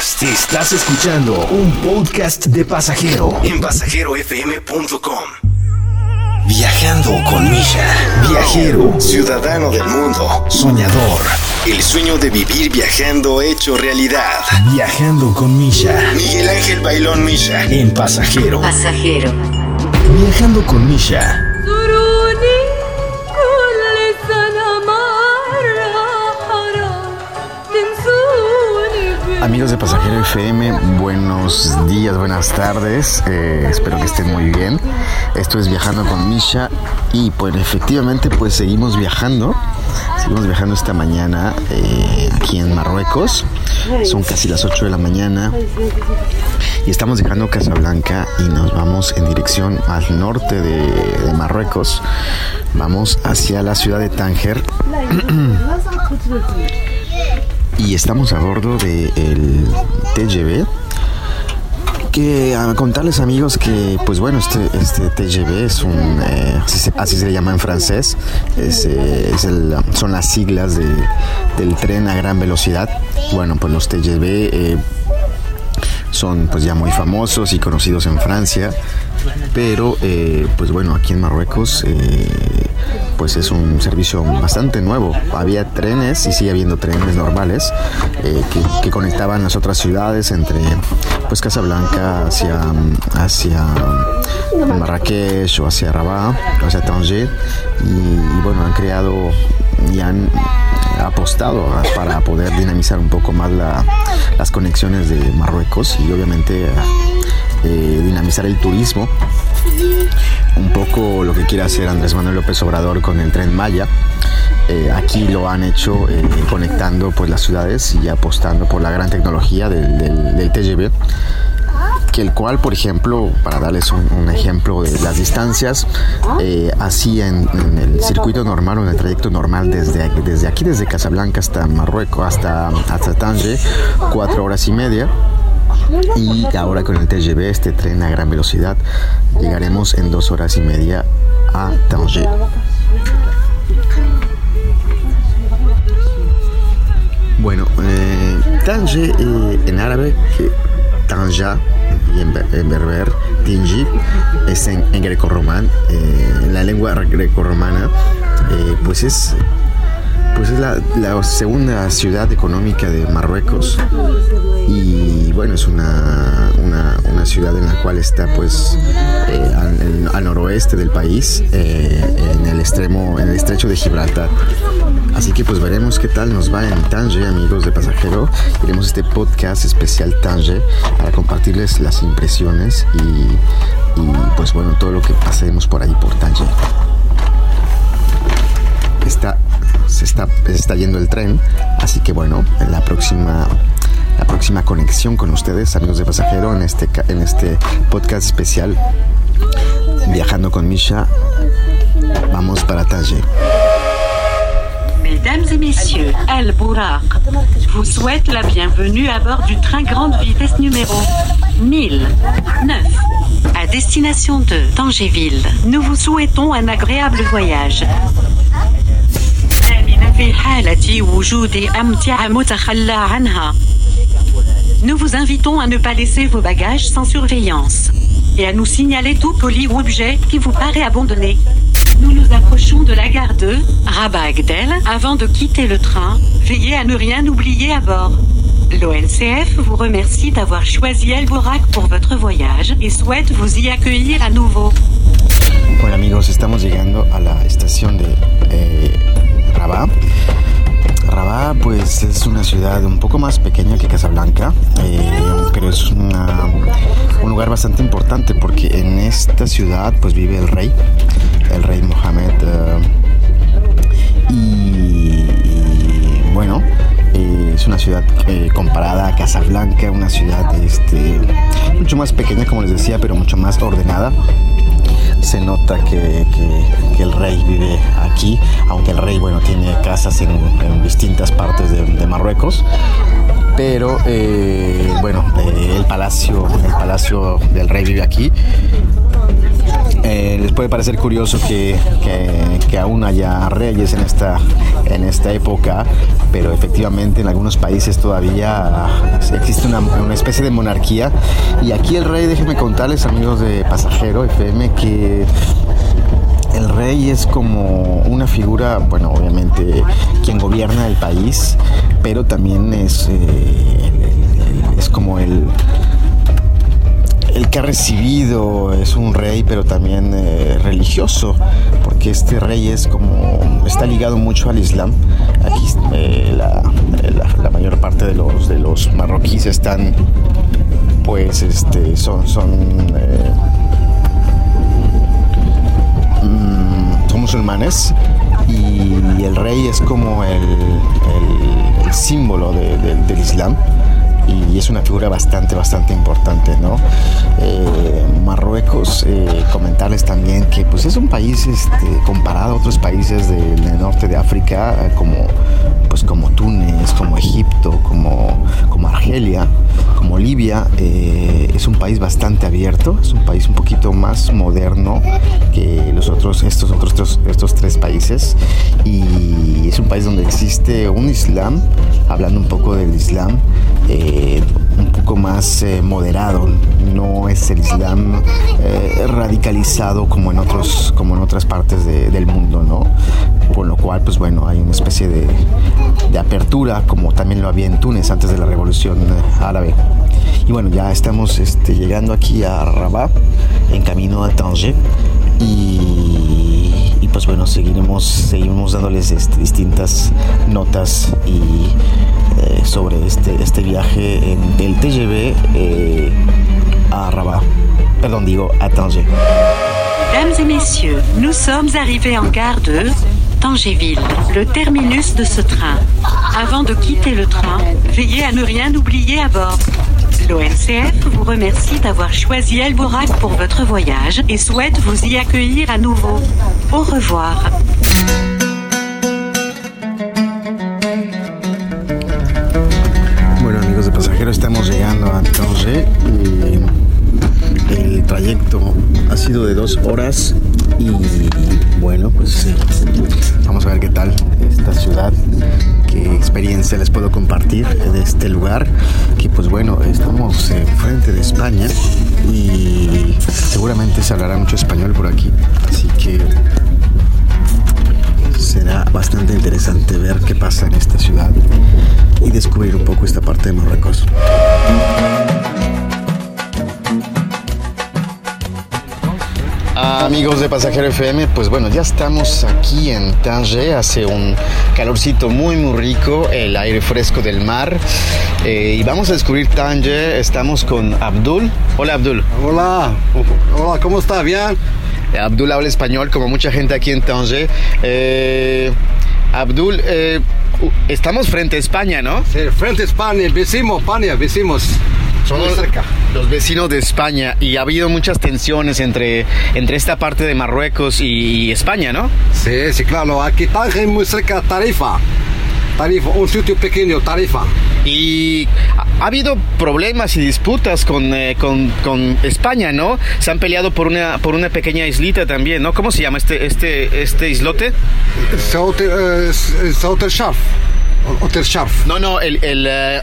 podcast. Estás escuchando un podcast de pasajero en pasajerofm.com. Viajando con Misha. Viajero, ciudadano del mundo, soñador. El sueño de vivir viajando hecho realidad. Viajando con Misha. Miguel Ángel Bailón Misha. En pasajero. Pasajero. Viajando con Misha. Amigos de Pasajero FM, buenos días, buenas tardes, eh, espero que estén muy bien. Esto es Viajando con Misha y pues efectivamente pues seguimos viajando, seguimos viajando esta mañana eh, aquí en Marruecos, son casi las 8 de la mañana y estamos dejando Casablanca y nos vamos en dirección al norte de, de Marruecos, vamos hacia la ciudad de Tánger y estamos a bordo del TGV que a contarles amigos que pues bueno este este TGV es un eh, así, se, así llama en francés. Es, eh, son las siglas de- del tren a gran velocidad. Bueno pues los TGV eh, son pues ya muy famosos y conocidos en Francia pero pues bueno aquí en Marruecos pues es un servicio bastante nuevo. Había trenes y sigue habiendo trenes normales eh, que, conectaban las otras ciudades entre pues Casablanca hacia hacia Marrakech o hacia Rabat o hacia Tanger y, bueno han creado y han apostado para poder dinamizar un poco más la- las conexiones de Marruecos y obviamente eh, dinamizar el turismo un poco lo que quiere hacer Andrés Manuel López Obrador con el tren Maya. Eh, aquí lo han hecho eh, conectando pues las ciudades y apostando por la gran tecnología del, TGV que el cual, por ejemplo, para darles un, ejemplo de las distancias, eh, hacía en, el circuito normal o en el trayecto normal desde, aquí- desde aquí, desde Casablanca hasta Marruecos, hasta, hasta Tanger, cuatro horas y media. Y ahora con el TGV, este tren a gran velocidad, llegaremos en dos horas y media a Tanger. Bueno, eh, Tanger eh, en árabe, que Tanja y en, ber- en berber, Tinji, es en, en grecorromán. eh, en la lengua grecorromana, eh, pues es pues es la, segunda ciudad económica de Marruecos. Y bueno es una, una, ciudad en la cual está pues eh, al, noroeste del país eh, en el extremo en el estrecho de Gibraltar. Así que pues veremos qué tal nos va en Tanger amigos de pasajero. Iremos este podcast especial Tanger para compartirles las impresiones y, pues bueno todo lo que pasemos por ahí por Tanger está, se está, se está yendo el tren, así que bueno, en la próxima, la próxima conexión con ustedes, amigos de pasajero, en este, en este podcast especial, viajando con Misha, vamos para Tanger. Mesdames et messieurs, Al Bouraq vous souhaite la bienvenue à bord du train grande vitesse numéro 1009 à destination de Tangéville. Nous vous souhaitons un agréable voyage. آمنة في حالة وجود أمتعة متخلى عنها. Nous vous invitons à ne pas laisser vos bagages sans surveillance et à nous signaler tout poli ou objet qui vous paraît abandonné. Nous nous approchons de la gare de Rabat Agdel. Avant de quitter le train, veillez à ne rien oublier à bord. L'ONCF vous remercie d'avoir choisi El Bourac pour votre voyage et souhaite vous y accueillir à nouveau. Bueno amigos, estamos llegando a la estación de eh, Rabat. Rabat pues es una ciudad un poco más pequeña que Casablanca, eh, pero es un lugar bastante importante porque en esta ciudad pues vive el rey, el rey Mohammed. eh, y, y, bueno, eh, es una ciudad eh, comparada a Casablanca, una ciudad este, mucho más pequeña como les decía, pero mucho más ordenada se nota que, el rey vive aquí, aunque el rey, bueno, tiene casas en, distintas partes de, de Marruecos. Pero, eh, bueno, eh, el, palacio, el palacio del rey vive aquí. Eh, les puede parecer curioso que, que- aún haya reyes en esta, en esta época, pero efectivamente en algunos países todavía existe una, una especie de monarquía. Y aquí el rey, déjenme contarles, amigos de Pasajero FM, que el rey es como una figura, bueno, obviamente quien gobierna el país, pero también es, eh, es como el, el que ha recibido, es un rey, pero también eh, religioso, porque este rey es como, está ligado mucho al Islam. Aquí eh, la, la- mayor parte de los, de los marroquíes están, pues, este, son, son eh, mm, musulmanes y el rey es como el, símbolo de- de- del Islam y es una figura bastante, bastante importante, ¿no? Eh, Marruecos, eh, comentarles también que pues es un país este, comparado a otros países del, norte de África, como, pues, como Túnez, como Egipto, como, como Argelia, como Libia, eh, es un país bastante abierto, es un país un poquito más moderno que los otros, estos otros estos tres países y es un país donde existe un Islam, hablando un poco del Islam, eh, un poco más eh, moderado, no es el Islam eh, radicalizado como en otros, como en otras partes de- del mundo, ¿no? Con lo cual, pues bueno, hay una especie de, de apertura, como también lo había en Túnez antes de la revolución eh, árabe. Y bueno, ya estamos este, llegando aquí a Rabat, en camino a Tanger. Y, y, pues bueno, seguiremos, seguimos dándoles este, distintas notas y eh, sobre este, este viaje del TGV eh, a Rabat. Perdón, digo a Tanger. Mesdames et messieurs, nous sommes arrivés en gare de Tangéville, le terminus de ce train. Avant de quitter le train, veillez à ne rien oublier à bord. L'ONCF vous remercie d'avoir choisi El Borac pour votre voyage et souhaite vous y accueillir à nouveau. Au revoir. Bueno, amigos de pasajeros, estamos llegando a El trayecto sido de dos horas y bueno, pues vamos a ver qué tal esta ciudad, qué experiencia les puedo compartir de este lugar, que pues bueno, estamos eh, frente de España y seguramente se hablará mucho español por aquí, así que será bastante interesante ver qué pasa en esta ciudad y descubrir un poco esta parte de Marruecos. Amigos de Pasajero FM, pues bueno, ya estamos aquí en Tanger, hace un calorcito muy muy rico, el aire fresco del mar eh, y vamos a descubrir Tanger, estamos con Abdul. Hola Abdul. Hola, hola, ¿cómo está? ¿Bien? Abdul habla español como mucha gente aquí en Tanger. Eh, Abdul, eh, estamos frente a España, ¿no? Sí, frente a España, vecino, España, vecinos. Muy cerca. los vecinos de España y ha habido muchas tensiones entre, entre esta parte de Marruecos y, España, ¿no? Sí, sí, claro, aquí Tánger muy cerca Tarifa. Tarifa, un sitio pequeño, Tarifa. Y ha, ha habido problemas y disputas con, eh, con, con España, ¿no? Se han peleado por una, por una pequeña islita también, ¿no? ¿Cómo se llama este, este, este islote? Sauter, Sharf. No, no, el, el, eh,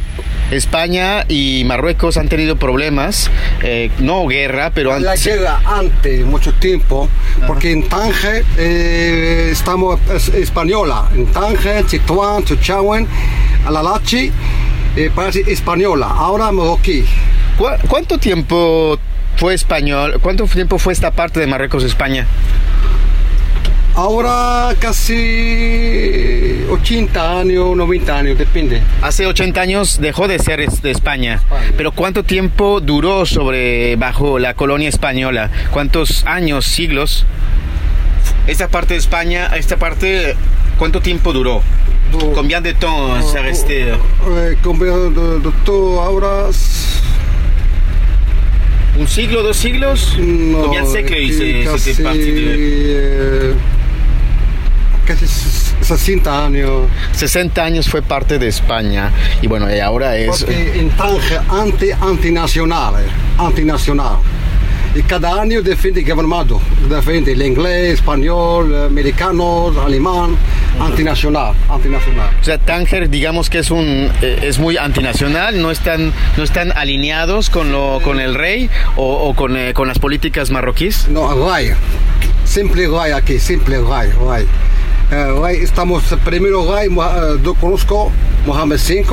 España y Marruecos han tenido problemas, eh, no guerra, pero han... La guerra antes, mucho tiempo, porque en Tánger eh, estamos es- española. En Tánger, Chituán, Chuchauen, Alalachi, eh, parece española. Ahora marroquí. ¿Cu- ¿Cuánto tiempo fue español? ¿Cuánto tiempo fue esta parte de Marruecos, España? Ahora casi 80 años, 90 años, depende. Hace 80 años dejó de ser de España, pero ¿cuánto tiempo duró sobre bajo la colonia española? ¿Cuántos años, siglos? Esta parte de España, esta parte, ¿cuánto tiempo duró? Du- Combien de temps ça Eh, combien de, de todo ahora? Un siglo, dos siglos No, Combien de casi, c'était parti de eh, casi s- 60 años. 60 años fue parte de España y bueno, y ahora es Porque en Tánger anti, antinacional, antinacional. Y cada año defiende gobernado, defiende el inglés, español, americano, alemán, antinacional, antinacional. O sea, Tánger, digamos que es un eh, es muy antinacional, no están no están alineados con lo con el rey o, o con, eh, con las políticas marroquíes. No, Ray. Simple Ray aquí, simple Ray. Ray. Eh, estamos primero Mo- eh, yo conozco Mohamed V,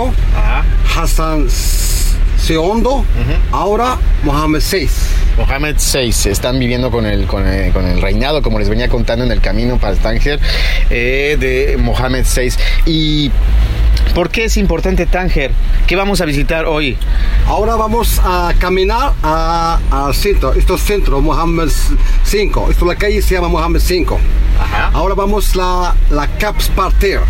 Hassan II, ahora Mohamed VI. Mohamed VI están viviendo con el, con el, con el reinado, como les venía contando en el camino para Tánger, eh, de Mohamed VI. ¿Y por qué es importante Tánger? ¿Qué vamos a visitar hoy? Ahora vamos a caminar a- al centro, esto es centro, Mohamed V. Esto la calle se llama Mohamed V. Ahora vamos la, la Caps Parter.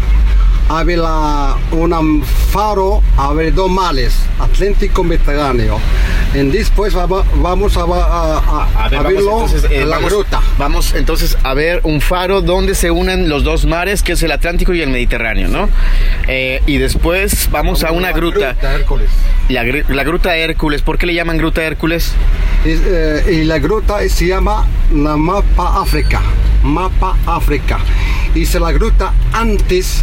A ver la, un faro, a ver dos males, Atlántico Mediterráneo. Y después va- va- vamos a, a, a- a verlo eh, en la vamos- gruta. Vamos entonces a ver un faro donde se unen los dos mares, que es el Atlántico y el Mediterráneo, ¿no? Eh, y después vamos a una La gruta, Hércules. la, la gruta Hércules. ¿Por qué le llaman gruta Hércules? Es, eh, y la gruta se llama la Mapa África. Mapa África. Y se la gruta antes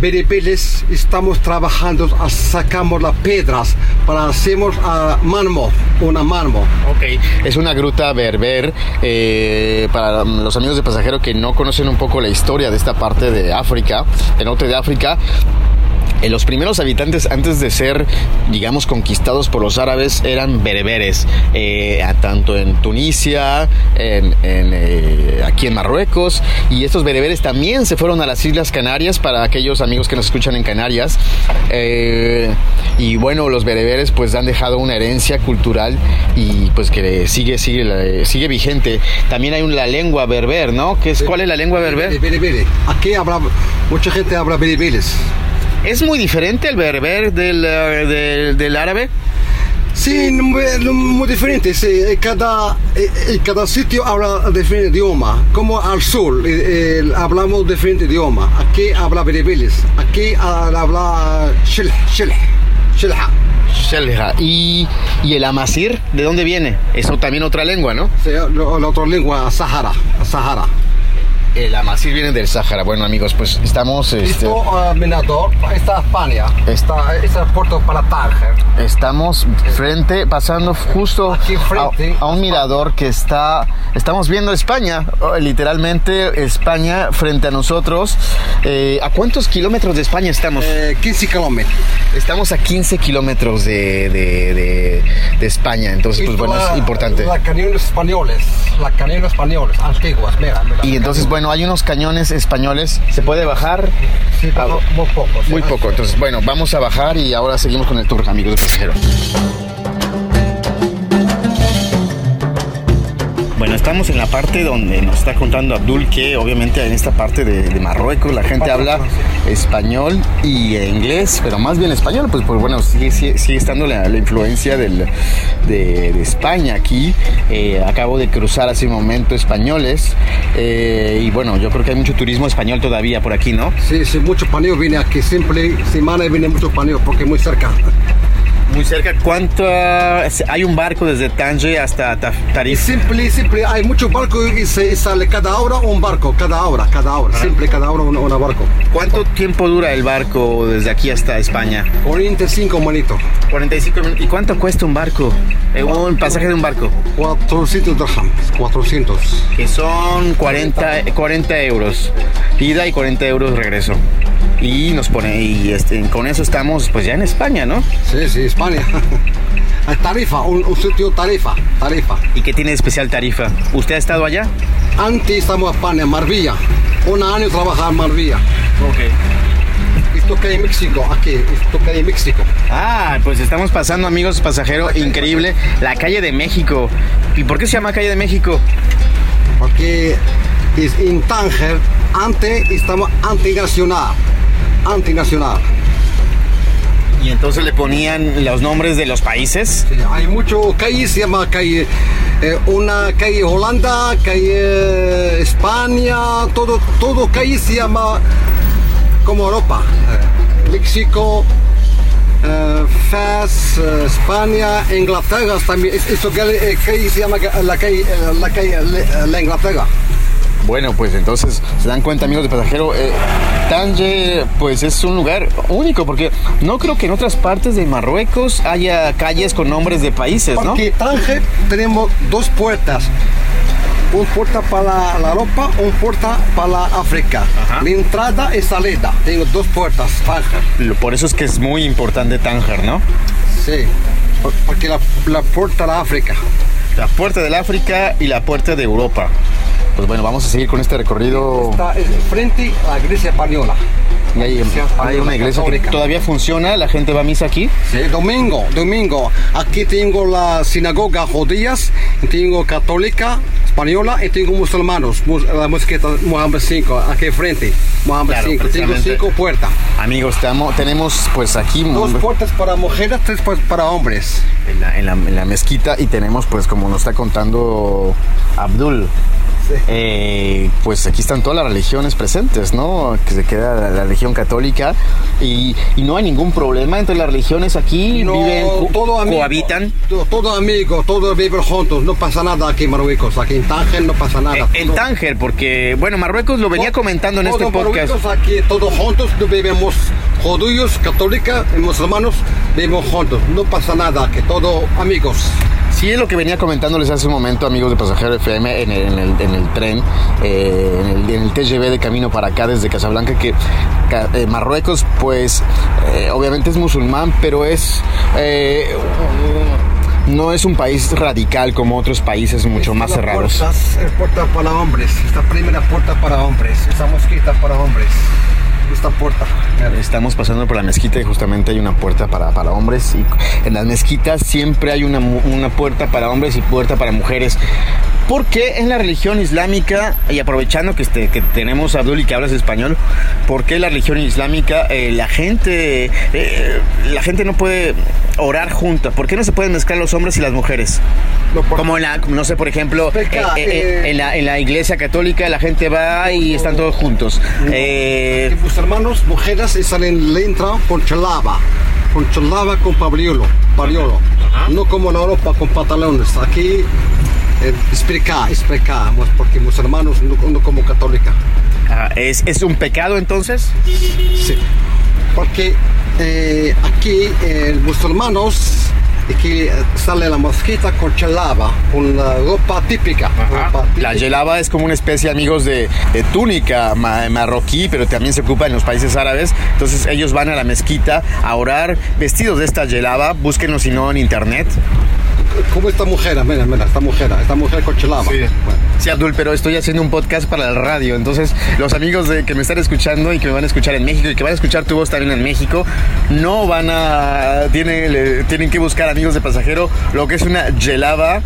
berebeles estamos trabajando, a- sacamos las piedras para hacemos a mármol, una mármol. Ok, es una gruta berber. eh, para los amigos de pasajero que no conocen un poco la historia de esta parte de África, del norte de África. Eh, los primeros habitantes, antes de ser, digamos, conquistados por los árabes, eran bereberes, eh, tanto en Tunisia, en, eh, aquí en Marruecos, y estos bereberes también se fueron a las Islas Canarias, para aquellos amigos que nos escuchan en Canarias, eh, y bueno, los bereberes pues han dejado una herencia cultural y pues que sigue, sigue, la- sigue vigente. También hay una lengua berber, ¿no? ¿Qué es, ¿Cuál es la lengua berber? Berebere. Aquí habla, mucha gente habla bereberes. ¿Es muy diferente el berber del, eh, del, del árabe? Sí, muy, muy diferente. sí, eh, cada, eh, eh, cada sitio habla diferente idioma. Como al sur eh, eh, hablamos diferente idioma. Aquí habla berebeles. Aquí habla shilh, shilh, shilha. ¿Y, ¿Y el amazir? ¿De dónde viene? Eso también otra lengua, ¿no? Sí, lo- la otra lengua, Sahara. Sahara. El amazir viene del Sáhara. Bueno, amigos, pues estamos... este, Esto, ah, Mirador, está España. Está, es el puerto para Tánger. Estamos frente, pasando justo Aquí frente. a, a un mirador que está, estamos viendo España, oh, literalmente España frente a nosotros. Eh, ¿A cuántos kilómetros de España estamos? Eh, 15 kilómetros. Estamos a 15 kilómetros de, de- de- de España, entonces pues bueno, la- es importante. La cañones españoles. La cañones españoles, antiguas, mira, mira. Y entonces bueno, hay unos cañones españoles, ¿se puede bajar? Sí, pero muy poco. Muy poco, entonces bueno, vamos a bajar y ahora seguimos con el tour, amigos de pasajero. Bueno, estamos en la parte donde nos está contando Abdul que obviamente en esta parte de, Marruecos la gente habla español y inglés, pero más bien español, pues, pues bueno, sigue, sigue, sigue estando la, influencia de, España aquí. Eh, acabo de cruzar hace un momento españoles eh, y bueno, yo creo que hay mucho turismo español todavía por aquí, ¿no? Sí, sí, mucho español viene aquí. Siempre semana viene mucho español porque es muy cerca. Muy cerca. ¿Cuánto hay un barco desde Tánger hasta Tarif? siempre, siempre hay muchos barcos y se sale cada hora un barco, cada hora, cada hora. Siempre cada hora un, un barco. ¿Cuánto tiempo dura el barco desde aquí hasta España? 45 manitos. 45 minutos. ¿Y cuánto cuesta un barco? Eh, un pasaje de un barco. 400 dirhams. 400. Que son 40, 40 euros. Ida y 40 euros regreso. Y nos pone, y este, con eso estamos pues ya en España, ¿no? Sí, sí, España. Hay tarifa, un, un sitio tarifa, tarifa. ¿Y qué tiene de especial tarifa? ¿Usted ha estado allá? Antes estamos en España, Marbella. Un año trabajar en Marbella. Ok. Esto que hay en México, aquí, esto que hay en México. Ah, pues estamos pasando, amigos, pasajero, increíble, la calle de México. ¿Y por qué se llama calle de México? Porque es en Tánger, antes estamos antinacional. Antinacional. Y entonces le ponían los nombres de los países. Sí, hay mucho calle, se llama calle, eh, una calle Holanda, calle España, todo, todo calle se llama como Europa. Eh, México, eh, Fez, eh, España, Inglaterra también. Es- Eso que, eh, que se llama la calle, eh, la, calle, la Inglaterra. Bueno, pues entonces se dan cuenta, amigos de pasajero, eh, Tanger, pues es un lugar único, porque no creo que en otras partes de Marruecos haya calles con nombres de países, ¿no? Porque Tánger tenemos dos puertas. Una puerta para la Europa, una puerta para la África. Ajá. La entrada y salida. Tengo dos puertas, Tánger. Lo- Por eso es que es muy importante Tánger, ¿no? Sí. Por- Porque la, la puerta de la África. La puerta del África y la puerta de Europa. Pues bueno, vamos a seguir con este recorrido. Está frente a la iglesia española. Y hay, hay una iglesia que todavía funciona, la gente va a misa aquí. Sí, domingo, domingo. Aquí tengo la sinagoga judías, tengo católica, española y tengo musulmanos. mus- La mosqueta Mohammed 5, aquí frente. Mohammed Claro, 5. Tengo cinco puertas. Amigos, tenemos pues aquí Dos puertas para mujeres, tres puertas para hombres. en la, en la- en la mezquita y tenemos pues como nos está contando Abdul. Eh, pues aquí están todas las religiones presentes, ¿no? Que se queda la, la religión católica y, y no hay ningún problema entre las religiones aquí, No, viven, todo amigo, cohabitan. to- Todo amigo, todos viven juntos. No pasa nada aquí en Marruecos. Aquí en Tánger no pasa nada. Eh, En Todo- Tánger, porque, bueno, Marruecos lo venía todo- comentando en este todos podcast. Marruecos aquí todos juntos, no vivimos judíos, católicos y musulmanes, vivimos juntos. No pasa nada, que todos amigos. Sí, es lo que venía comentándoles hace un momento, amigos de Pasajero FM, en el, en el- en el tren, eh, en, el, en el TGV de camino para acá desde Casablanca, que eh, Marruecos, pues, eh, obviamente es musulmán, pero es. no es un país radical como otros países mucho más cerrados. puerta es puerta para hombres. Esta primera puerta para hombres. Esta mosquita para hombres. Esta puerta. Estamos pasando por la mezquita y justamente hay una puerta para, para hombres. Y en las mezquitas siempre hay una, una puerta para hombres y puerta para mujeres. Porque en la religión islámica, y aprovechando que, este, que tenemos a Abdul y que hablas español, ¿por qué la religión islámica eh, la gente eh, la gente no puede orar juntas? ¿Por qué no se pueden mezclar los hombres y las mujeres? No, por- Como en la, no sé, por ejemplo, Peca, eh, eh, eh, en, la, en la iglesia católica la gente va y están todos juntos. Eh, Los hermanos, mujeres, salen le entran con chalaba. Con chalaba con pabriolo. pabriolo. No como en Europa con pantalones. Aquí eh, explica, explica, porque los hermanos no, no como católica. ah, ¿es, ¿Es un pecado entonces? Sí. Porque eh, aquí eh, los hermanos aquí eh, sale la mosquita con chalaba, con la ropa típica. ropa La típica. yelaba es como una especie, amigos, de, de túnica ma- marroquí, pero también se ocupa en los países árabes. Entonces ellos van a la mezquita a orar vestidos de esta yelaba. Búsquenlo si no en internet. Como esta mujer, mira, mira, esta mujer, esta mujer. Bueno. Sí, Abdul, pero estoy haciendo un podcast para la radio. Entonces, los amigos de, que me están escuchando y que me van a escuchar en México y que van a escuchar tu voz también en México, no van a. Tienen, le- tienen que buscar, amigos de pasajero, lo que es una yelaba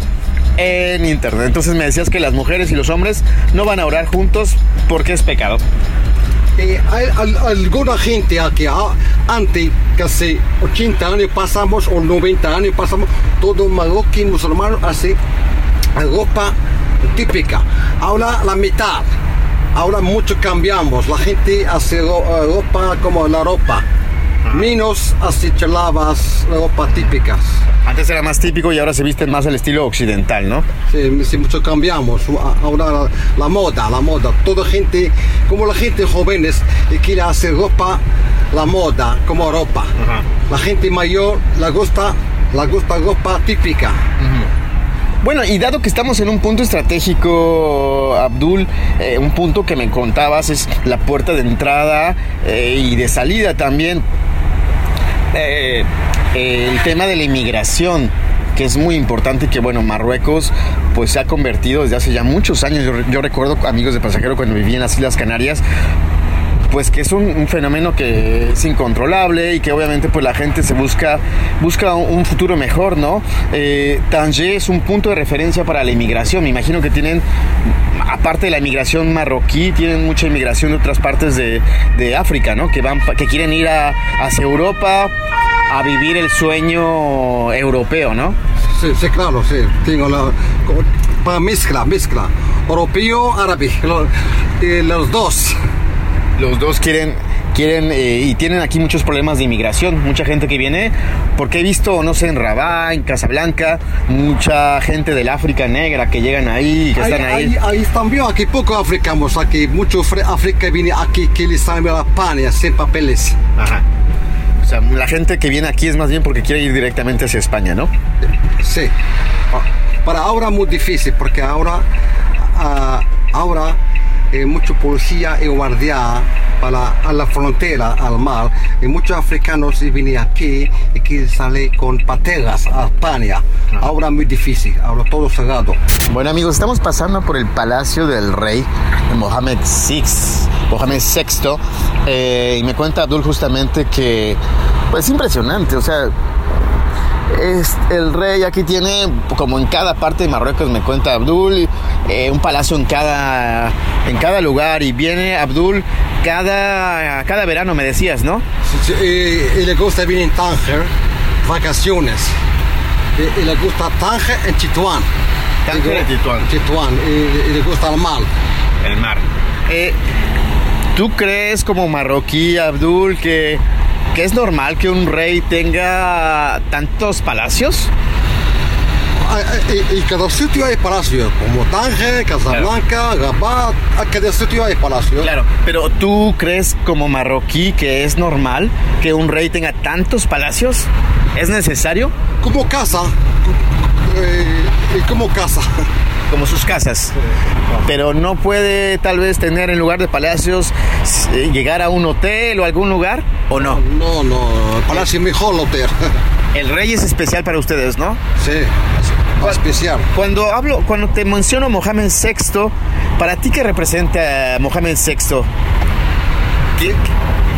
en internet. Entonces, me decías que las mujeres y los hombres no van a orar juntos porque es pecado. Eh, hay al- alguna gente aquí, antes, casi 80 años pasamos, o 90 años pasamos, todo marroquí musulmán hace ropa típica. Ahora la mitad. Ahora mucho cambiamos. La gente hace eh, ropa como la ropa. Menos hace chalabas, ropa típicas. Antes era más típico y ahora se visten más al estilo occidental, ¿no? Sí, sí, mucho cambiamos. Ahora la, la moda, la moda. Toda gente, como la gente jóvenes, quiere hacer ropa, la moda, como ropa. La gente mayor le gusta, le gusta ropa típica. Bueno, y dado que estamos en un punto estratégico, Abdul, eh, un punto que me contabas es la puerta de entrada eh, y de salida también. Eh, el tema de la inmigración que es muy importante que bueno Marruecos pues se ha convertido desde hace ya muchos años. Yo, yo recuerdo amigos de pasajero cuando viví en las Islas Canarias pues que es un, un fenómeno que es incontrolable y que obviamente pues la gente se busca busca un, futuro mejor, ¿no? Eh, Tanger es un punto de referencia para la inmigración. Me imagino que tienen, aparte de la inmigración marroquí, tienen mucha inmigración de otras partes de, de África, ¿no? Que van, que quieren ir a, hacia Europa a vivir el sueño europeo, ¿no? Sí, sí, claro, sí. Tengo la, mezcla, mezcla. Europeo, árabe. lo- eh, los dos. Los dos quieren quieren eh, y tienen aquí muchos problemas de inmigración, mucha gente que viene, porque he visto, no sé, en Rabat, en Casablanca, mucha gente del África negra que llegan ahí, que están ahí. ahí, ahí también, aquí poco africanos, aquí mucho África viene aquí que les sale la España sin papeles. Ajá. O sea, la gente que viene aquí es más bien porque quiere ir directamente hacia España, ¿no? Sí. Ah, Para ahora muy difícil porque ahora, ah, ahora eh, mucho policía y guardia para a la frontera, al mar, y muchos africanos vienen aquí y quieren salir con pateras a España. Ahora muy difícil, ahora todo cerrado. Bueno amigos, estamos pasando por el palacio del rey Mohamed VI, Mohamed VI, eh, y me cuenta Abdul justamente que, pues impresionante, o sea, es el rey aquí tiene, como en cada parte de Marruecos, me cuenta Abdul, eh, un palacio en cada, en cada lugar, y viene Abdul cada, cada verano, me decías, ¿no? Sí, Y, y le gusta venir en Tánger, vacaciones. Y, y le gusta Tánger en Chituán. Tánger en Tetuán. Chituán. Y, y le gusta el mar. El mar. Eh, ¿Tú crees como marroquí, Abdul, que, que es normal que un rey tenga tantos palacios? Ah, ah, Y, y cada sitio hay palacio, como Tánger, Casablanca, Rabat, a cada sitio hay palacio. Claro, pero ¿tú crees como marroquí que es normal que un rey tenga tantos palacios? ¿Es necesario? Como casa, eh, como casa. Como sus casas. Pero no puede tal vez tener en lugar de palacios eh, llegar a un hotel o algún lugar o no. No, no, palacio es mejor el hotel. El rey es especial para ustedes, ¿no? Sí, es especial. Cuando hablo, cuando te menciono Mohamed VI, para ti qué representa Mohamed VI? ¿Qué,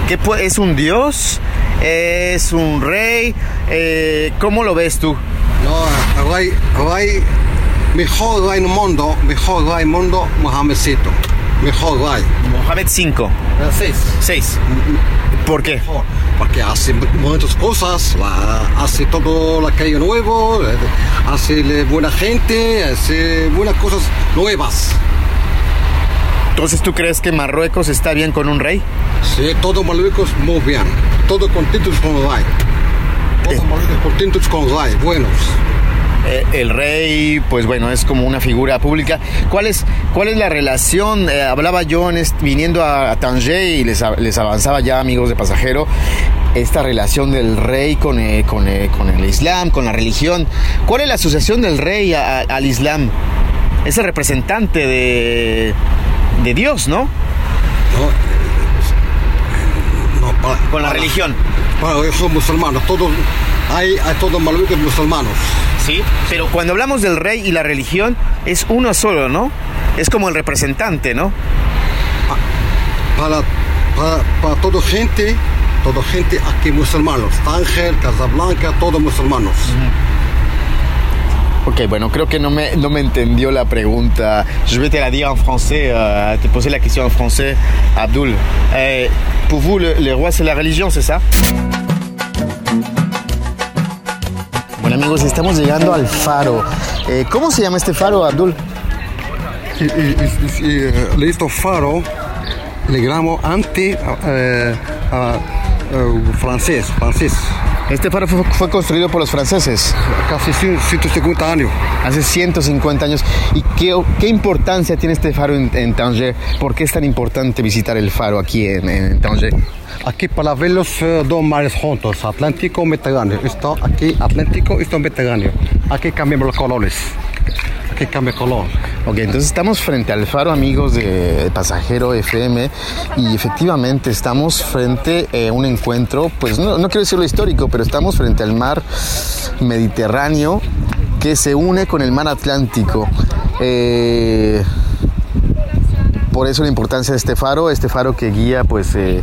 qué pu- es un dios? ¿Es un rey? Eh, ¿Cómo lo ves tú? No, el rey, el rey, mejor rey en el mundo, mejor rey en el mundo, Mohamedcito. Mejor rey. Mohamed V, Seis. 6. ¿Por qué? Porque hace muchas cosas, hace todo la calle nuevo, eh, hace buena gente, hace buenas cosas nuevas. Entonces, ¿tú crees que Marruecos está bien con un rey? Sí, todo Marruecos muy bien, todo contentos con el rey. Todo Marruecos contentos con el rey, buenos. Eh, el rey, pues bueno, es como una figura pública. ¿Cuál es, cuál es la relación? Eh, hablaba yo en viniendo a, a Tanger y les, les avanzaba ya, amigos de pasajero, esta relación del rey con, eh, con, eh, con el Islam, con la religión. ¿Cuál es la asociación del rey a- a- al Islam? Es el representante de, de Dios, ¿no? No, no, para- Con la para- religión. Para son musulmanes, todos, hay, hay todos Marruecos musulmanos. Sí. Pero cuando hablamos del rey y la religión, es uno solo, ¿no? Es como el representante, ¿no? Para, para, para toda gente, toda gente aquí musulmanos, Tánger, Casablanca, todos musulmanos. Ok, bueno, creo que no me, no me entendió la pregunta. Je vais te la dire en français, euh, te poser la question en français, Abdul. Eh, pour vous, le, le roi, c'est la religion, c'est ça Amigos, estamos llegando al faro. Eh, ¿Cómo se llama este faro, Abdul? Y, eh, faro, le gramo ante eh, a- eh, francés, francés, Este faro fue, fue construido por los franceses casi 150 años. hace 150 años. ¿Y qué, qué importancia tiene este faro en, en Tanger? ¿Por qué es tan importante visitar el faro aquí en, en Tanger? Aquí para ver los eh, dos mares juntos, Atlántico y Mediterráneo. Esto aquí, Atlántico y Mediterráneo. Aquí cambiamos los colores. Aquí cambia color. Ok, entonces estamos frente al faro, amigos de Pasajero FM, y efectivamente estamos frente a un encuentro, pues no, no quiero decirlo histórico, pero estamos frente al mar Mediterráneo que se une con el mar Atlántico. Eh, por eso la importancia de este faro, este faro que guía pues eh,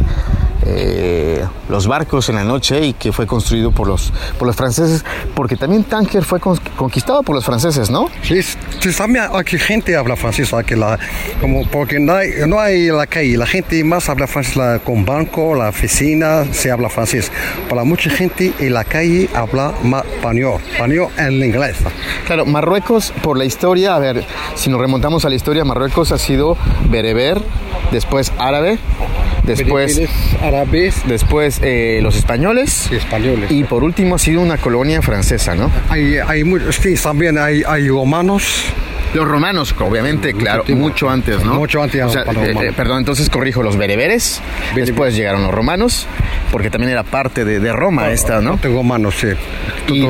eh, los barcos en la noche y que fue construido por los, por los franceses, porque también Tánger fue con- conquistado por los franceses, ¿no? Sí, sí, también aquí gente habla francés, aquí la, como porque no hay, no hay la calle, la gente más habla francés la, con banco, la oficina, se habla francés. Para mucha gente en la calle habla más español, español en inglés. Claro, Marruecos, por la historia, a ver, si nos remontamos a la historia, Marruecos ha sido bereber, después árabe, después, árabes después eh, los españoles y españoles. y por último ha sido una colonia francesa, ¿no? hay, hay muchos, sí, también hay, hay romanos. Los romanos, obviamente, claro, mucho antes, ¿no? Mucho antes O sea, eh, eh, perdón, entonces corrijo, los bereberes, después llegaron los romanos, porque también era parte de, de Roma esta, ¿no? Romanos, sí. Y.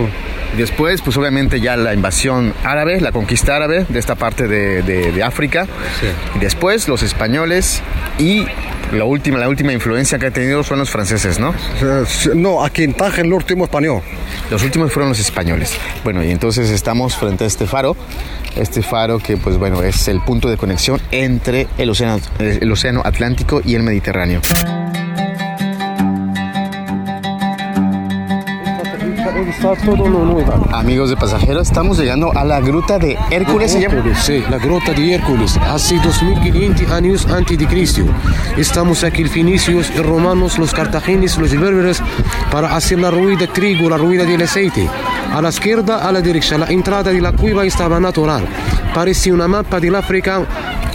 después, pues obviamente ya la invasión árabe, la conquista árabe de esta parte de, de- de África. Sí. Después los españoles y la última, la última influencia que ha tenido son los franceses, ¿no? No, aquí en Tánger el último español. Los últimos fueron los españoles. Bueno, y entonces estamos frente a este faro, este faro que pues bueno es el punto de conexión entre el océano, el océano Atlántico y el Mediterráneo. Amigos de pasajeros, estamos llegando a la gruta de Hércules. ¿se llama? Hércules, sí, la grota de Hércules, hace 2500 años antes de Cristo. Estamos aquí fenicios, los romanos, los cartagineses, los berberes, para hacer la rueda de trigo, la rueda del aceite. A la izquierda, a la derecha, la entrada de la cueva estaba natural. Parece una mapa del África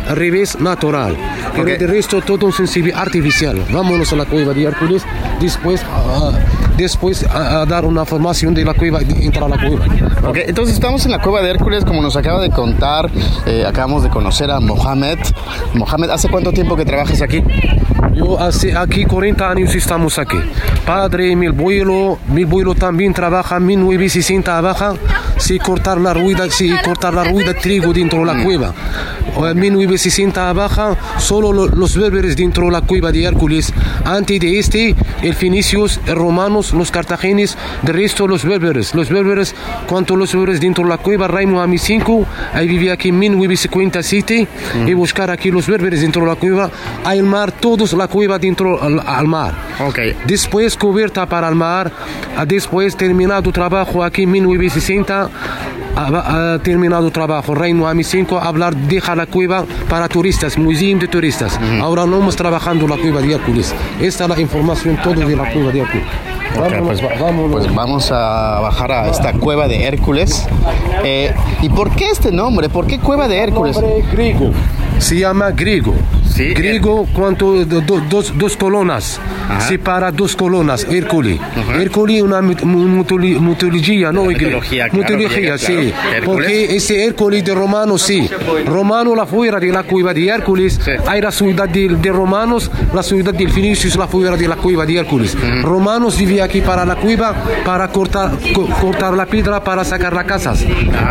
al revés natural. Pero Ok. de resto todo sensible artificial. Vámonos a la cueva de Hércules, después, ah, después a, a dar una formación de la cueva, de entrar a la cueva. Ok, entonces estamos en la cueva de Hércules, como nos acaba de contar, eh, acabamos de conocer a Mohamed. Mohamed, ¿hace cuánto tiempo que trabajas aquí? Yo hace aquí 40 años estamos aquí. Padre, mi abuelo, mi abuelo también trabaja 1960 abajo, si cortar la rueda, si cortar la rueda de trigo dentro de la cueva. En 1960 abajo, solo lo- los berberes dentro de la cueva de Hércules. Antes de este, el fenicios, el romanos, los cartagenes, de resto los berberes. Los berberes, cuanto los berberes dentro de la cueva, Rey Mohamed V, ahí vivía aquí en 1957, y buscar aquí los berberes dentro de la cueva, hay el mar, todos la cueva dentro al, al mar. Ok. Después cubierta para el mar, después terminado trabajo aquí en 1960, ha, ha terminado trabajo Reino Mohamed V, hablar, deja la cueva para turistas, museo de turistas. Ahora no estamos trabajando la cueva de Hércules. Esta es la información todo de la cueva de Hércules. Ok, Vámonos, pues, vámonos. pues vamos a bajar a esta cueva de Hércules. Eh, ¿Y por qué este nombre? ¿Por qué cueva de Hércules? Nombre griego. Se llama griego. Sí, Griego, cuanto do- do- dos, dos colonas. Ajá. Separa dos colonas, Hércules. Hércules una mit- mu- mitoli- mitología, no mitología, claro, Mitología, sí. claro. Hércules. Porque ese Hércules de Romano, sí. Romano, la fuera de la cueva de Hércules. Sí. Hay la ciudad de, de Romanos, la ciudad de Fenicios, la fuera de la cueva de Hércules. Romanos vivían aquí para la cueva, para cortar, co- cortar la piedra, para sacar las casas.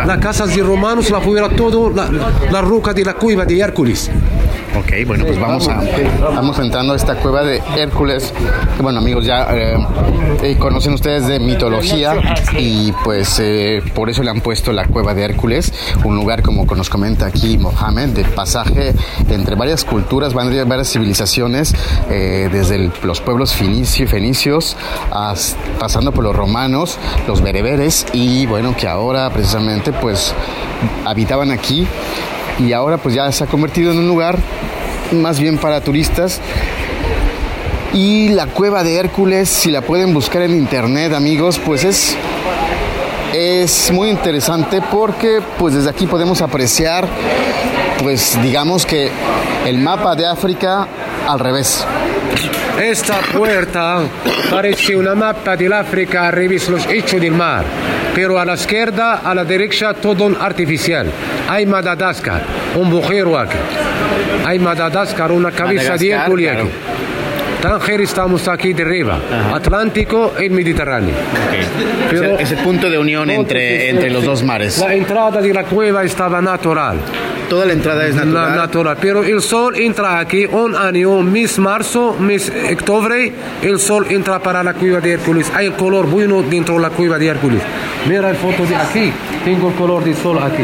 Las casas de Romanos, la fuera todo, la, la roca de la cueva de Hércules. Ok, bueno, pues vamos a vamos entrando a esta cueva de Hércules. Bueno, amigos, ya eh, eh, conocen ustedes de mitología y pues eh, por eso le han puesto la cueva de Hércules, un lugar como nos comenta aquí Mohamed, de pasaje entre varias culturas, varias, civilizaciones, eh, desde el- los pueblos fenicio- fenicios, hasta- pasando por los romanos, los bereberes y bueno, que ahora precisamente pues habitaban aquí y ahora pues ya se ha convertido en un lugar más bien para turistas. Y la cueva de Hércules, si la pueden buscar en internet, amigos, pues es es muy interesante porque pues desde aquí podemos apreciar pues digamos que el mapa de África al revés. Esta puerta parece una mapa del África al revés los hechos del mar, pero a la izquierda, a la derecha, todo artificial. Hay Madagascar, un bujero aquí. Hay Madagascar, una cabeza de Hércules claro. Tánger estamos aquí de arriba, Atlántico y Mediterráneo. Pero- ese punto de unión entre, entre los dos mares. La entrada de la cueva estaba natural. Toda la entrada es La natural. Pero el sol entra aquí un año, mes marzo, mes octubre, el sol entra para la cueva de Hércules. Hay el color bueno dentro de la cueva de Hércules. Mira el foto de aquí, tengo el color del sol aquí.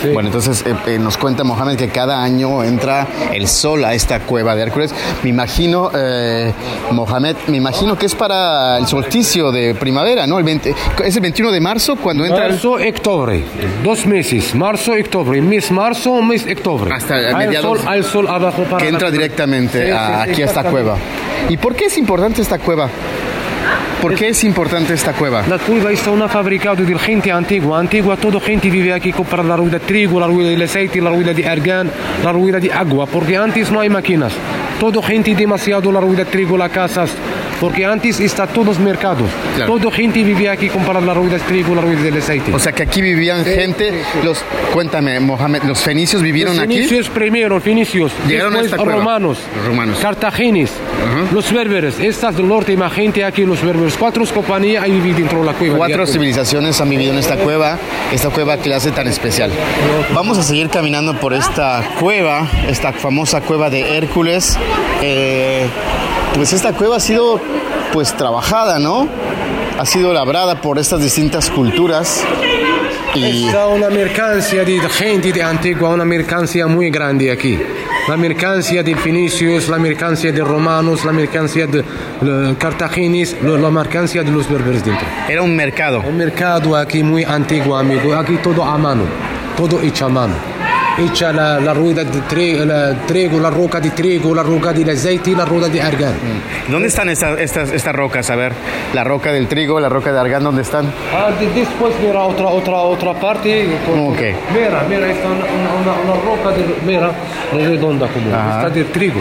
Sí. Bueno, entonces eh, eh, nos cuenta Mohamed que cada año entra el sol a esta cueva de Hércules. Me imagino, eh, Mohamed, me imagino que es para el solsticio de primavera, ¿no? El 20 es el 21 de marzo cuando entra el... Marzo, octubre, dos meses, marzo, octubre, mes marzo, mes octubre. Hasta el mediados- sol, hay el sol abajo para que entra directamente Sí, a- sí, sí, aquí a esta cueva. ¿Y por qué es importante esta cueva? ¿Por qué es importante esta cueva? La cueva está una fabricado de gente antigua. Antigua, toda gente vive aquí para la rueda de trigo, la rueda de aceite, la rueda de argán, la rueda de agua, porque antes no hay máquinas. Todo gente demasiado la rueda de trigo, las casas, porque antes está todos mercados. Claro. Todo gente vive aquí para la rueda de trigo, la rueda de aceite. O sea que aquí vivían gente, los, cuéntame, Mohamed, los fenicios vivieron los aquí. fenicios primero, fenicios, Llegaron a después esta cueva. romanos, Los romanos. cartagineses, los berberes, estas del norte, más gente aquí, los berberes, cuatro compañías hay vivido dentro de la cueva. Cuatro civilizaciones han vivido en esta cueva, esta cueva que la hace tan especial. Vamos a seguir caminando por esta cueva, esta famosa cueva de Hércules. Eh, pues esta cueva ha sido pues trabajada, ¿no? Ha sido labrada por estas distintas culturas y Está una mercancía de gente de antigua, una mercancía muy grande aquí. La mercancía de fenicios, la mercancía de romanos, la mercancía de eh, cartagineses, la la mercancía de los berberes dentro. era un mercado. Un mercado aquí muy antiguo, amigo. Aquí todo a mano, todo hecho a mano. Hecha la, la rueda de trigo, la, trigo, la roca de trigo, la roca de aceite y la roca de argán. ¿Dónde están esta- estas, estas rocas? A ver, la roca del trigo, la roca de argán, ¿dónde están? Ah, de- después mira otra, otra, otra parte. Ok. Mira, mira, está una, una, una- roca de, mira, redonda como, Ajá. está de trigo.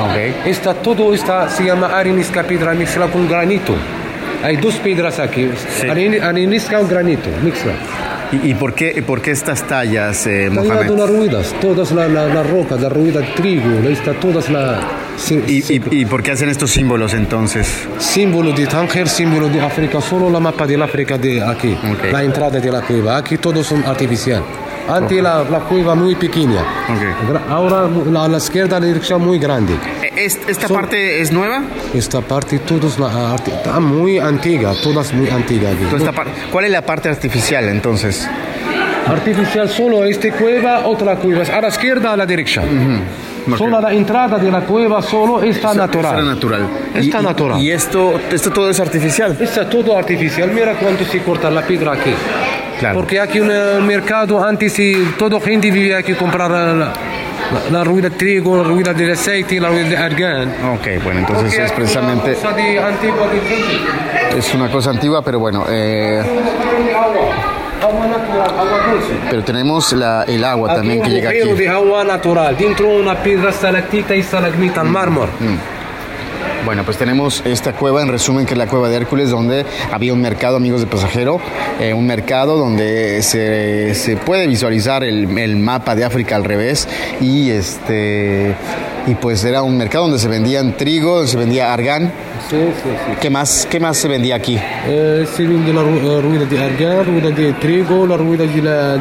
Ok. Está todo, está, se llama arenisca piedra mezcla con granito. Hay dos piedras aquí, Aren- arenisca con granito, mezcla. ¿Y, y por, qué, por qué estas tallas, eh, Mohamed? las ruedas, todas las la, la rocas, la rueda de trigo, ahí está todas las... sí- ¿Y, sí- y, y por qué hacen estos símbolos entonces? símbolo de Tánger, símbolo de África, solo la mapa de África de aquí, Ok. la entrada de la cueva. Aquí todos son artificial. Antes la, la cueva muy pequeña. Ok. Gra- Ahora la- a la izquierda la dirección muy grande. ¿Es- ¿Esta Son- parte es nueva? Esta parte todos la está muy antigua, todas muy antiguas. Toda ¿Cuál es la parte artificial entonces? Artificial solo esta cueva, otra cueva. A la izquierda a la derecha. Solo la entrada de la cueva solo está natural. Está natural. Está Y- natural. Y, esto, esto todo es artificial. Está todo artificial. Mira cuánto se corta la piedra aquí. Claro. Porque aquí en el mercado antes y todo gente vivía aquí comprar la, la, la rueda de trigo, la rueda de aceite, la rueda de argán. Ok, bueno, entonces Porque es aquí precisamente, una cosa de antigua de gente. es una cosa antigua, pero bueno, eh, Agua, agua natural, agua dulce. pero tenemos la- el agua también que llega aquí. de agua natural. Dentro una piedra estalactita y estalagmita, mármol. Bueno, pues tenemos esta cueva, en resumen, que es la cueva de Hércules, donde había un mercado, amigos de pasajero, eh, un mercado donde se, puede visualizar el mapa de África al revés y este y pues era un mercado donde se vendían trigo, donde se vendía argán. Sí, sí, sí. ¿Qué más, qué más se vendía aquí? Eh, se vende la ru- rueda de argán, rueda de trigo, la rueda de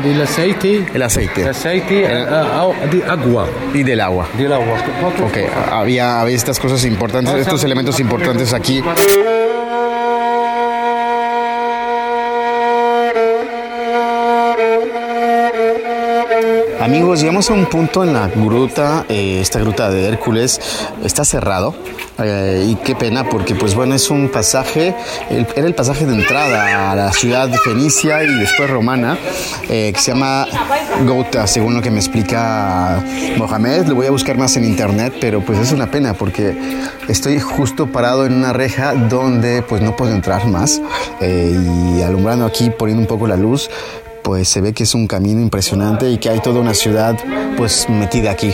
del aceite. El aceite El aceite, de agua. y del agua. Del agua. Ok, había, había estas cosas importantes, estos elementos importantes aquí. Amigos, llegamos a un punto en la gruta, eh, esta gruta de Hércules está cerrado eh, y qué pena porque pues bueno es un pasaje, el- era el pasaje de entrada a la ciudad fenicia y después romana eh, que se llama Gouta, según lo que me explica Mohamed, lo voy a buscar más en internet, pero pues es una pena porque estoy justo parado en una reja donde pues no puedo entrar más y alumbrando aquí poniendo un poco la luz pues se ve que es un camino impresionante y que hay toda una ciudad pues metida aquí.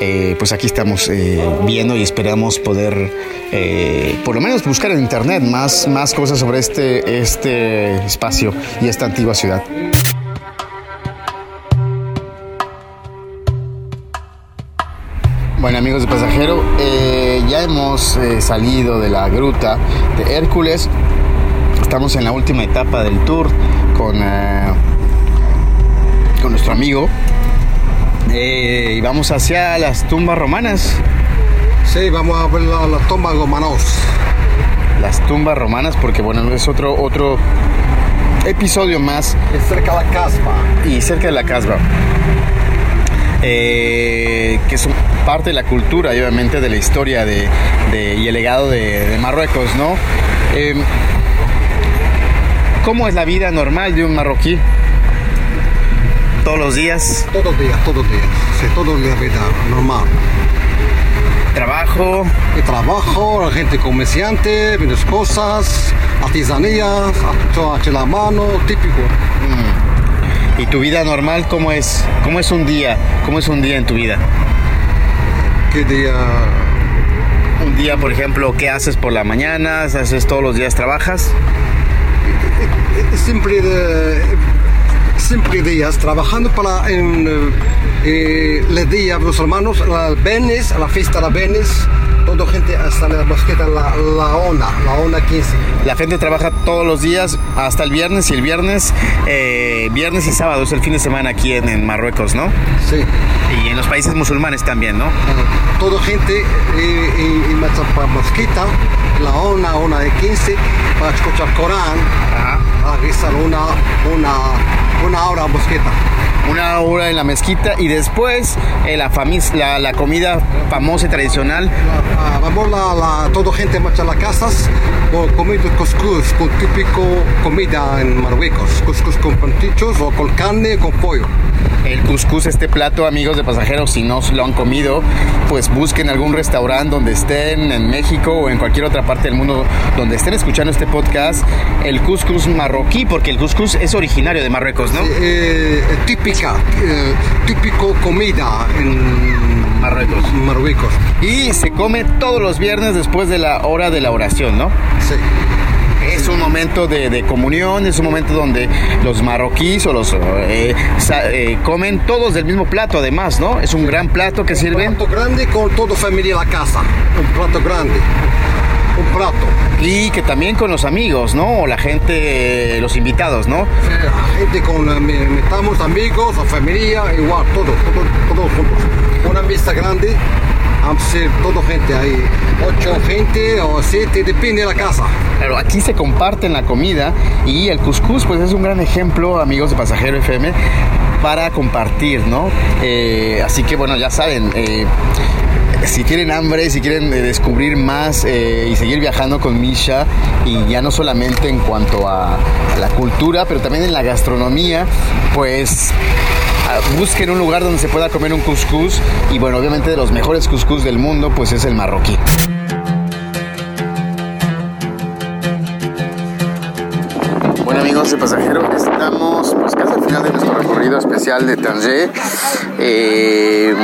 Eh, pues aquí estamos eh, viendo y esperamos poder eh, por lo menos buscar en internet más, más cosas sobre este, este espacio y esta antigua ciudad. Bueno amigos de pasajero, ya hemos salido de la gruta de Hércules. Estamos en la última etapa del tour con, con nuestro amigo. Eh, y vamos hacia las tumbas romanas. Sí, vamos a ver la, la tumba romanos. Las tumbas romanas, porque bueno, es otro, otro episodio más Es cerca de la caspa. y cerca de la Casbah. Eh, que son parte de la cultura y obviamente de la historia de, de- y el legado de, de Marruecos, ¿no? Eh, ¿Cómo es la vida normal de un marroquí? Todos los días. Todos los días, todos los días. Sí, todos los días, vida normal. Trabajo. El trabajo, la gente comerciante, vendes cosas, artesanías, todo hecho la mano, típico. ¿Y tu vida normal cómo es? ¿Cómo es un día? ¿Cómo es un día en tu vida? Que día, Un día, por ejemplo, ¿qué haces por la mañana? ¿Haces todos los días trabajas? siempre, de- siempre días trabajando para en, eh, los días los hermanos, la Benes, a la fiesta de la Benes, toda gente hasta la mosqueta, la, la ONA, la ONA 15. La gente trabaja todos los días hasta el viernes y el viernes, eh, viernes y sábado es el fin de semana aquí en, en Marruecos, ¿no? Sí. Y en los países musulmanes también, ¿no? Toda gente eh, en, Matzapa Mosquita, la ONA, ONA de 15, para escuchar Corán, Ajá. a rezar una, una, una hora Mosqueta. Una hora en la mezquita y después eh, la, famis- la, la comida famosa y tradicional. Ah, vamos la, la, toda gente marcha a las casas con comiendo couscous, con típico comida en Marruecos, couscous con pantichos o con carne con pollo. El cuscús, este plato, amigos de pasajeros, si no lo han comido, pues busquen algún restaurante donde estén, en México o en cualquier otra parte del mundo donde estén escuchando este podcast, el cuscús marroquí, porque el cuscús es originario de Marruecos, ¿no? Eh, típica, eh, típico comida en Marruecos. Marruecos. Y se come todos los viernes después de la hora de la oración, ¿no? Sí. Es un momento de, de comunión, es un momento donde los marroquíes o los eh, sa- eh, comen todos del mismo plato, además, ¿no? Es un gran plato que Un sirven plato grande con toda familia en la casa. Un plato grande. Un plato. y que también con los amigos, ¿no? O la gente, los invitados, ¿no? Eh, gente con metamos amigos o familia, igual, todo, todo, todos juntos. Una mesa grande, vamos a ser toda gente ahí, ocho gente o siete, depende de la casa. Claro, aquí se comparten la comida y el cuscús, pues es un gran ejemplo, amigos de Pasajero FM, para compartir, ¿no? Eh, así que bueno, ya saben, eh, si tienen hambre, si quieren eh, descubrir más y seguir viajando con Misha, y ya no solamente en cuanto a, la cultura, pero también en la gastronomía, pues ah, busquen un lugar donde se pueda comer un cuscús y bueno, obviamente de los mejores cuscús del mundo, pues es el marroquí. Bueno amigos de Pasajero, estamos final de nuestro recorrido especial de Tanger. Eh,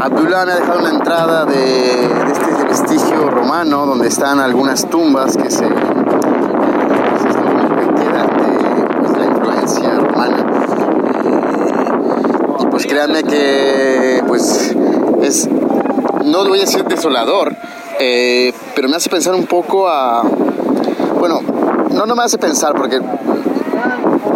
Abdullah me ha dejado una entrada de, de este vestigio romano donde están algunas tumbas que se es lo único que queda de, pues, la influencia romana. Eh, y pues créanme que pues es no voy a decir desolador, eh, pero me hace pensar un poco a bueno, no, no me hace pensar porque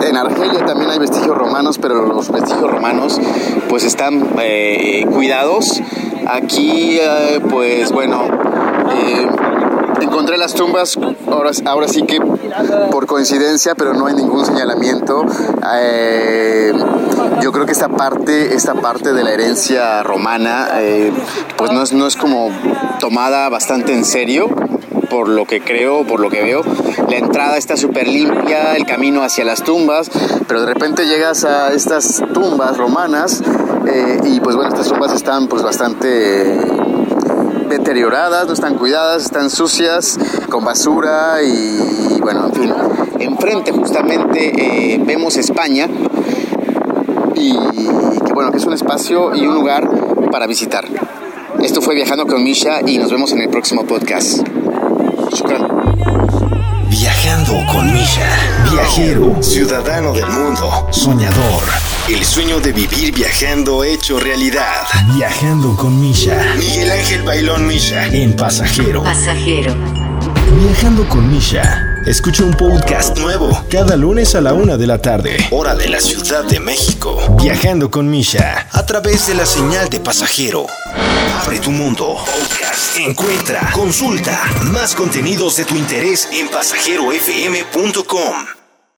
en Argelia también hay vestigios romanos, pero los vestigios romanos pues están eh, cuidados. Aquí eh, pues bueno, eh, encontré las tumbas, ahora, sí que por coincidencia, pero no hay ningún señalamiento. Yo creo que esta parte, esta parte de la herencia romana pues no es, no es como tomada bastante en serio por lo que creo, por lo que veo. La entrada está súper limpia, el camino hacia las tumbas, pero de repente llegas a estas tumbas romanas eh, y pues bueno, estas tumbas están pues bastante deterioradas, no están cuidadas, están sucias, con basura y bueno, en fin. Enfrente justamente eh, vemos España y bueno, que es un espacio y un lugar para visitar. Esto fue Viajando con Misha y nos vemos en el próximo podcast. Viajando con Misha. Viajero, ciudadano del mundo, soñador. El sueño de vivir viajando hecho realidad. Viajando con Misha. Miguel Ángel Bailón Misha. En pasajero. Pasajero. Viajando con Misha. Escucha un podcast nuevo cada lunes a la una de la tarde, hora de la Ciudad de México. Viajando con Misha a través de la señal de pasajero. Tu mundo. Encuentra, consulta más contenidos de tu interés en pasajerofm.com.